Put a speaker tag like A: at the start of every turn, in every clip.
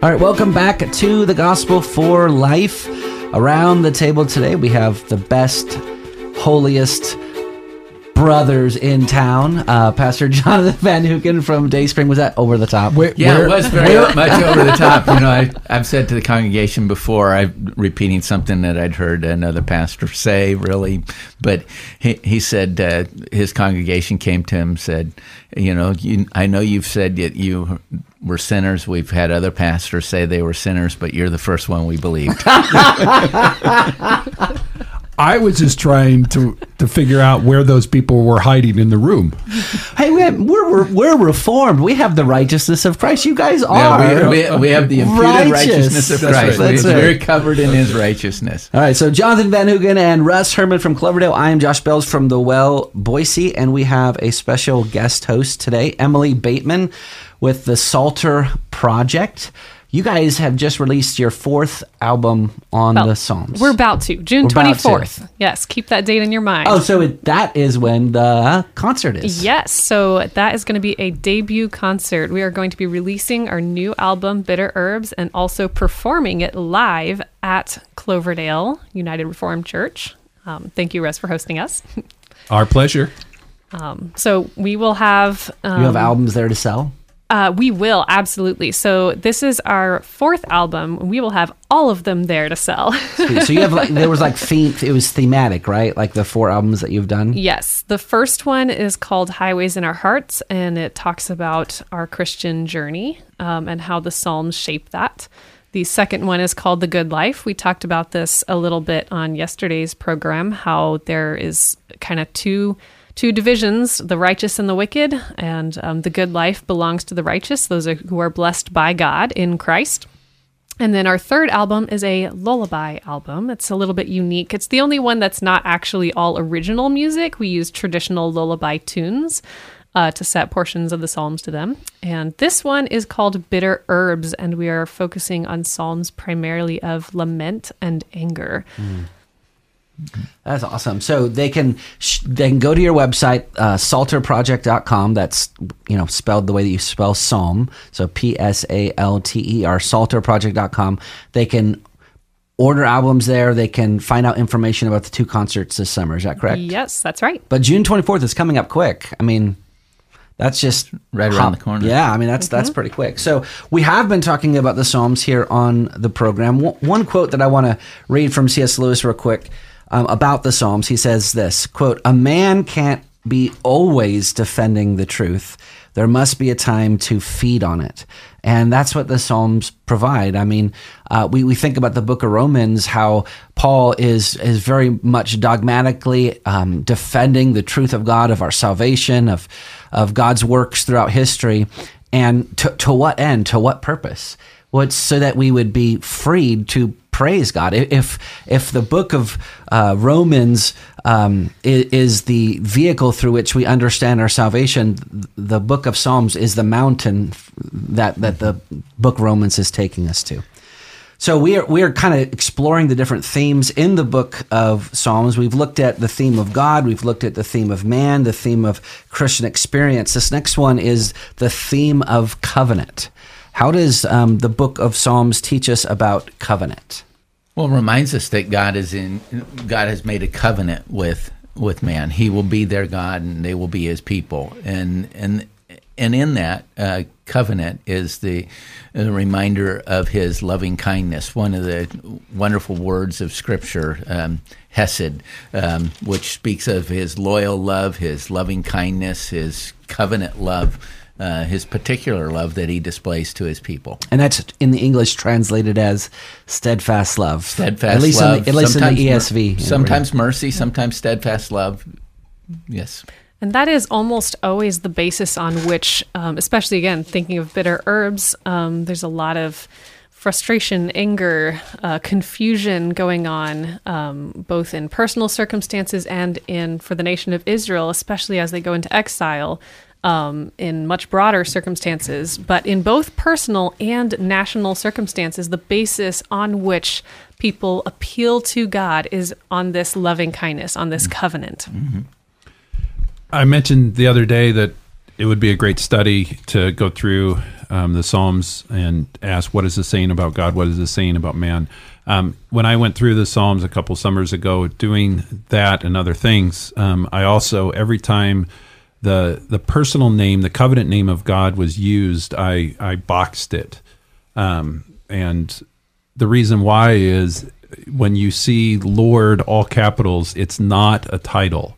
A: All right, welcome back to the Gospel for Life. Around the table today, we have the best, holiest brothers in town. Uh, Pastor Jonathan Van Hoeken from Dayspring. Was that over the top?
B: Where-
C: Yeah,
B: where-
C: it was very much over the top. You know, I, I've said to the congregation before, I'm repeating something that I'd heard another pastor say, really. But he, he said uh, his congregation came to him and said, You know, you, I know you've said that you were sinners. We've had other pastors say they were sinners, but you're the first one we believed.
B: I was just trying to to figure out where those people were hiding in the room.
A: Hey, we have, we're, we're we're reformed. We have the righteousness of Christ. You guys are.
C: Yeah, we, we, we have the imputed
A: Righteous.
C: righteousness of
B: That's
C: Christ.
B: right.
A: That's
C: We're
A: right.
C: covered in his righteousness.
A: All right, so Jonathan Van Hoegen and Russ Herman from Cloverdale. I am Josh Bells from the Well, Boise, and we have a special guest host today, Emily Bateman with the Psalter Project. You guys have just released your fourth album on
D: Well,
A: the Psalms.
D: We're about to. June
A: We're about to.
D: 24th. Yes, keep that date in your mind.
A: oh, so it, that is when the concert is.
D: Yes, so that is going to be a debut concert. We are going to be releasing our new album, Bitter Herbs, and also performing it live at Cloverdale United Reformed Church. Um, thank you, Russ, for hosting us.
B: Our pleasure.
D: So we will have. Um,
A: You have albums there to sell?
D: Uh, we will absolutely. So this is our fourth album. We will have all of them there to sell.
A: so you have like there was like theme. It was thematic, right? Like the four albums that you've done.
D: Yes. The first one is called Highways in Our Hearts, and it talks about our Christian journey um, and how the Psalms shape that. The second one is called The Good Life. We talked about this a little bit on yesterday's program, how there is kind of two two divisions the righteous and the wicked and um, the good life belongs to the righteous those are, who are blessed by god in christ and then our third album is a lullaby album. It's a little bit unique. It's the only one that's not actually all original music. We use traditional lullaby tunes uh, to set portions of the Psalms to them. And this one is called Bitter Herbs, and we are focusing on Psalms primarily of lament and anger.
A: That's awesome. So they can sh- they can go to your website uh, psalterproject.com. That's you know spelled the way that you spell psalm. So P S A L T E R psalterproject.com. They can order albums there. They can find out information about the two concerts this summer. Is that correct?
D: Yes, that's right.
A: But June 24th is coming up quick. I mean, that's just
C: Right around the corner.
A: Yeah, I mean that's that's pretty quick. So we have been talking about the Psalms here on the program. One, one quote that I want to read from C.S. Lewis real quick um, about the Psalms. He says this quote: "A man can't be always defending the truth. There must be a time to feed on it." And that's what the Psalms provide. I mean, uh, we, we think about the book of Romans, how Paul is, is very much dogmatically um, defending the truth of God, of our salvation, of, of God's works throughout history. And to, to what end? To what purpose? Well, it's so that we would be freed to praise God. If if the book of uh, Romans um, is, is the vehicle through which we understand our salvation, the book of Psalms is the mountain that that the book Romans is taking us to. So we are we are kind of exploring the different themes in the book of Psalms. We've looked at the theme of God, we've looked at the theme of man, the theme of Christian experience. This next one is the theme of covenant. How does um, the book of Psalms teach us about covenant?
C: Well, reminds us that God is in God has made a covenant with with man. He will be their God, and they will be His people. And and and in that uh, covenant is the, the reminder of His loving kindness. One of the wonderful words of Scripture, um, Hesed, um, which speaks of His loyal love, His loving kindness, His covenant love. Uh, his particular love that he displays to his people.
A: And that's in the English translated as steadfast love.
C: Steadfast
A: at least
C: love.
A: In the, at least in
C: sometimes
A: the
C: mer-
A: ESV.
C: sometimes mercy, sometimes steadfast love. Yes.
D: And that is almost always the basis on which, um, especially again, thinking of bitter herbs, um, there's a lot of frustration, anger, uh, confusion going on, um, both in personal circumstances and in for the nation of Israel, especially as they go into exile. Um, in much broader circumstances, but in both personal and national circumstances, the basis on which people appeal to God is on this loving kindness, on this covenant.
B: I mentioned the other day that it would be a great study to go through um, the Psalms and ask, what is this saying about God? What is this saying about man? Um, when I went through the Psalms a couple summers ago, doing that and other things, um, I also every time the the personal name, the covenant name of God was used, I I boxed it, um, and the reason why is when you see Lord all capitals, it's not a title,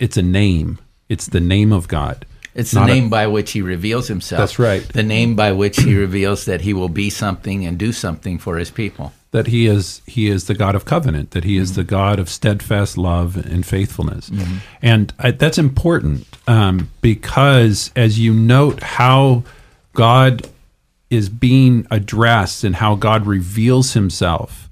B: it's a name. It's the name of God.
C: It's the
B: Not a-
C: name by which he reveals himself.
B: That's right.
C: The name by which he reveals that he will be something and do something for his people.
B: That he is he is the God of covenant, that he is the God of steadfast love and faithfulness, and I, that's important um, because as you note how God is being addressed and how God reveals Himself,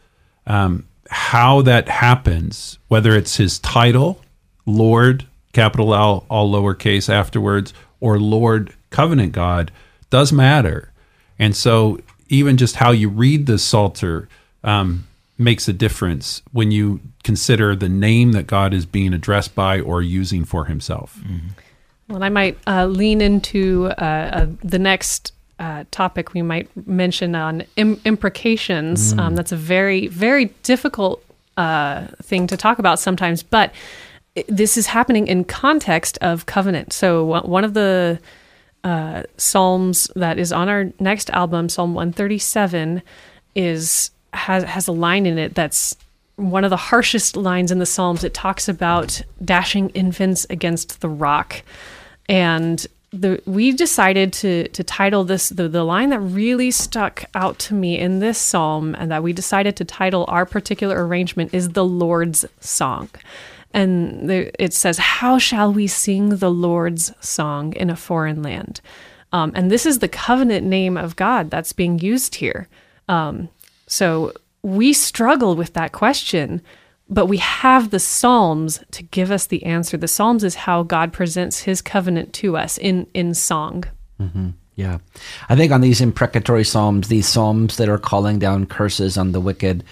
B: um, how that happens, whether it's His title, Lord, capital L, all lowercase afterwards, or Lord, covenant God, does matter. And so, even just how you read the Psalter um, makes a difference when you consider the name that God is being addressed by or using for Himself.
D: Well, I might uh, lean into uh, uh, the next uh, topic we might mention on Im- imprecations. Um, that's a very, very difficult uh, thing to talk about sometimes, but this is happening in context of covenant. So, one one of the uh, psalms that is on our next album, Psalm 137, is has has a line in it that's one of the harshest lines in the Psalms. It talks about dashing infants against the rock, and the we decided to to title this the the line that really stuck out to me in this psalm, and that we decided to title our particular arrangement is the Lord's song. And it says, How shall we sing the Lord's song in a foreign land? Um, and this is the covenant name of God that's being used here. Um, so we struggle with that question, but we have the Psalms to give us the answer. The Psalms is how God presents his covenant to us in, in song. Mm-hmm.
A: Yeah. I think on these imprecatory psalms, these psalms that are calling down curses on the wicked,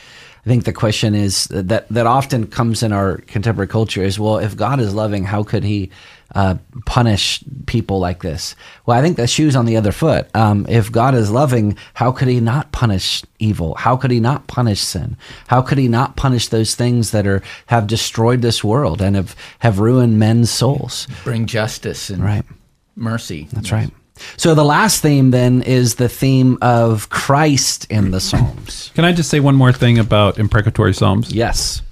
A: I think the question is that that often comes in our contemporary culture is, well, if God is loving, how could he uh, punish people like this? Well, I think the shoe's on the other foot. Um, if God is loving, how could he not punish evil? How could he not punish sin? How could he not punish those things that are have destroyed this world and have, have ruined men's souls?
C: Bring justice and
A: Right.
C: mercy.
A: That's right. So the last theme then is the theme of Christ in the Psalms.
B: Can I just say one more thing about imprecatory psalms?
A: Yes.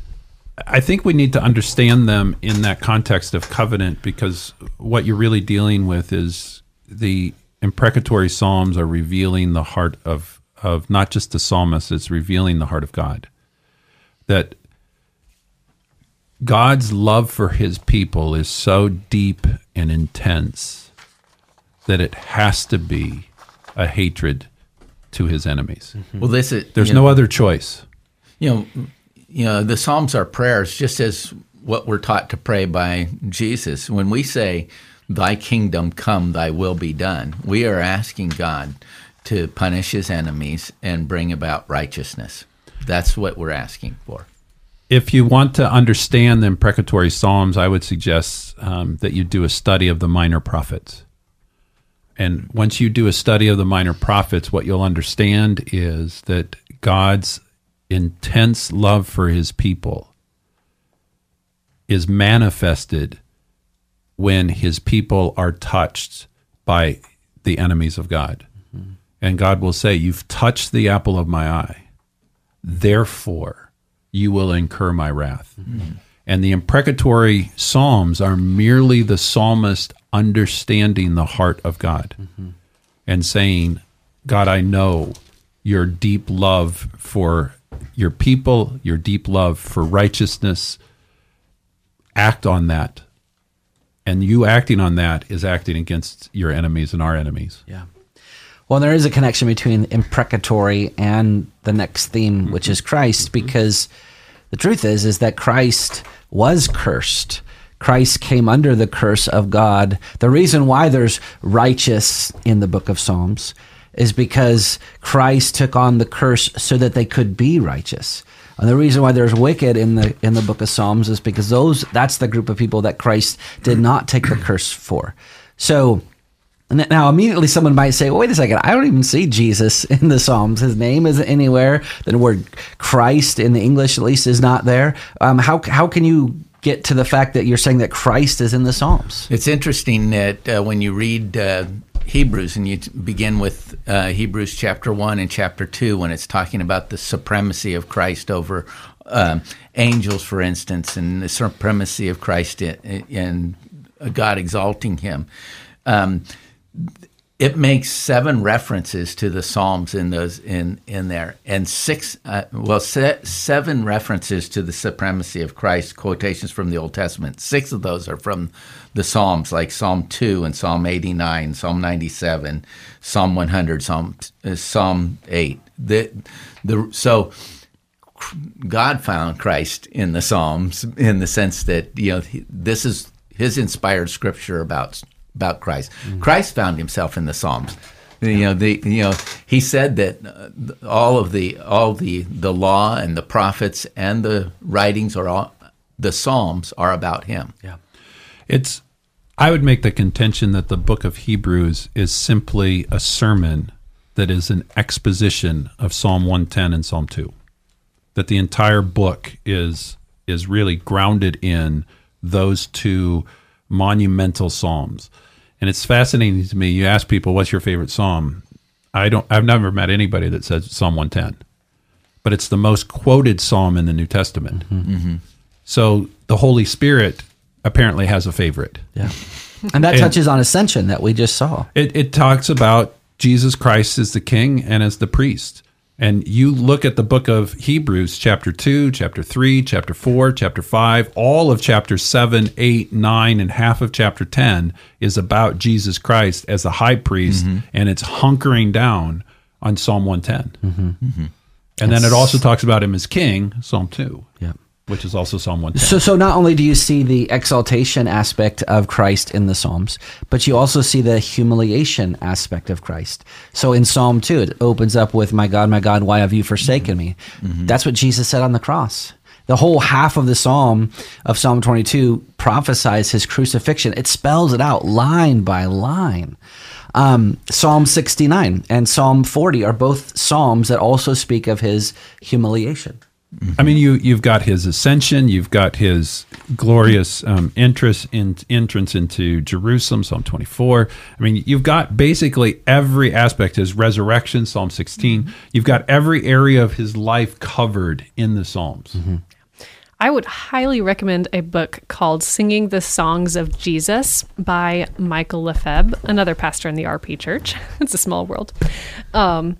B: I think we need to understand them in that context of covenant because what you're really dealing with is the imprecatory psalms are revealing the heart of of not just the psalmist, it's revealing the heart of God. That God's love for his people is so deep and intense that it has to be a hatred to his enemies.
C: Well, this is
B: There's no
C: know,
B: other choice.
C: you know, you know, the Psalms are prayers, just as what we're taught to pray by Jesus. When we say, "Thy kingdom come, Thy will be done," we are asking God to punish His enemies and bring about righteousness. That's what we're asking for.
B: if you want to understand the imprecatory psalms, I would suggest um, that you do a study of the minor prophets. And once you do a study of the minor prophets, what you'll understand is that God's intense love for his people is manifested when his people are touched by the enemies of God. Mm-hmm. And God will say, You've touched the apple of my eye. Therefore, you will incur my wrath. Mm-hmm. And the imprecatory psalms are merely the psalmist understanding the heart of God mm-hmm. and saying, God, I know your deep love for your people, your deep love for righteousness. Act on that. And you acting on that is acting against your enemies and our enemies.
A: Yeah. Well, there is a connection between imprecatory and the next theme, which is mm-hmm. Christ, mm-hmm. because the truth is, is that Christ was cursed. Christ came under the curse of God. The reason why there's righteous in the book of Psalms is because Christ took on the curse so that they could be righteous. And the reason why there's wicked in the in the book of Psalms is because those that's the group of people that Christ did not take the curse for. So now, immediately, someone might say, well, wait a second, I don't even see Jesus in the Psalms. His name isn't anywhere. The word Christ in the English, at least, is not there. Um, how, how can you get to the fact that you're saying that Christ is in the Psalms?
C: It's interesting that uh, when you read uh, Hebrews and you begin with uh, Hebrews chapter 1 and chapter 2, when it's talking about the supremacy of Christ over um, angels, for instance, and the supremacy of Christ and God exalting him. Um, it makes seven references to the Psalms in those in in there, and six uh, well se- seven references to the supremacy of Christ. Quotations from the Old Testament. Six of those are from the Psalms, like Psalm two and Psalm eighty nine, Psalm ninety seven, Psalm one hundred, Psalm uh, Psalm eight. The the so. God found Christ in the Psalms in the sense that you know this is his inspired scripture about about Christ. Mm-hmm. Christ found himself in the Psalms. You know, the you know he said that uh, all of the all the the law and the prophets and the writings are all the Psalms are about him.
A: Yeah,
B: it's. I would make the contention that the book of Hebrews is simply a sermon that is an exposition of Psalm 110 and Psalm 2. That the entire book is is really grounded in those two monumental psalms. And it's fascinating to me. You ask people, "What's your favorite psalm?" I don't. I've never met anybody that says Psalm 110, but it's the most quoted psalm in the New Testament. Mm-hmm. Mm-hmm. So the Holy Spirit apparently has a favorite.
A: Yeah, and that and touches on ascension that we just saw.
B: It, it talks about Jesus Christ as the King and as the priest. And you look at the book of Hebrews, chapter 2, chapter 3, chapter 4, chapter 5, all of chapter 7, 8, 9, and half of chapter 10 is about Jesus Christ as a high priest, mm-hmm. and it's hunkering down on Psalm 110. Mm-hmm. Mm-hmm. And then it also talks about him as king, Psalm 2.
A: Yeah
B: which is also Psalm 110.
A: So, so not only do you see the exaltation aspect of Christ in the Psalms, but you also see the humiliation aspect of Christ. So in Psalm 2, it opens up with, My God, my God, why have you forsaken me? Mm-hmm. That's what Jesus said on the cross. The whole half of the Psalm of Psalm 22 prophesies his crucifixion. It spells it out line by line. Um, Psalm 69 and Psalm 40 are both Psalms that also speak of his humiliation.
B: I mean, you you've got his ascension, you've got his glorious um, interest in entrance into Jerusalem, Psalm 24. I mean, you've got basically every aspect his resurrection, Psalm 16. Mm-hmm. You've got every area of his life covered in the Psalms. Mm-hmm.
D: I would highly recommend a book called Singing the Songs of Jesus by Michael Lefebvre, another pastor in the RP Church. it's a small world. Um,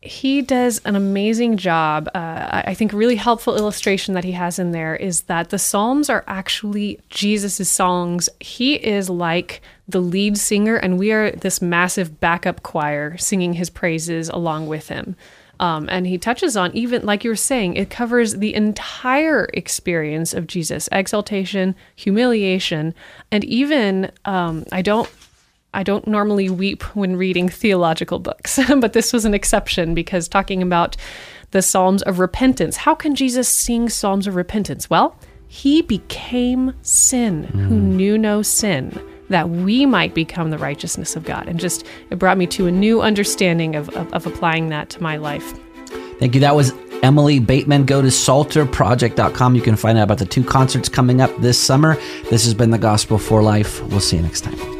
D: he does an amazing job. Uh, I think really helpful illustration that he has in there is that the Psalms are actually Jesus' songs. He is like the lead singer, and we are this massive backup choir singing his praises along with him. Um, and he touches on even like you were saying, it covers the entire experience of Jesus exaltation, humiliation, and even um, I don't I don't normally weep when reading theological books, but this was an exception because talking about the Psalms of repentance. How can Jesus sing Psalms of repentance? Well, he became sin mm. who knew no sin that we might become the righteousness of God. And just it brought me to a new understanding of, of, of applying that to my life.
A: Thank you. That was Emily Bateman. Go to psalterproject.com. You can find out about the two concerts coming up this summer. This has been the Gospel for Life. We'll see you next time.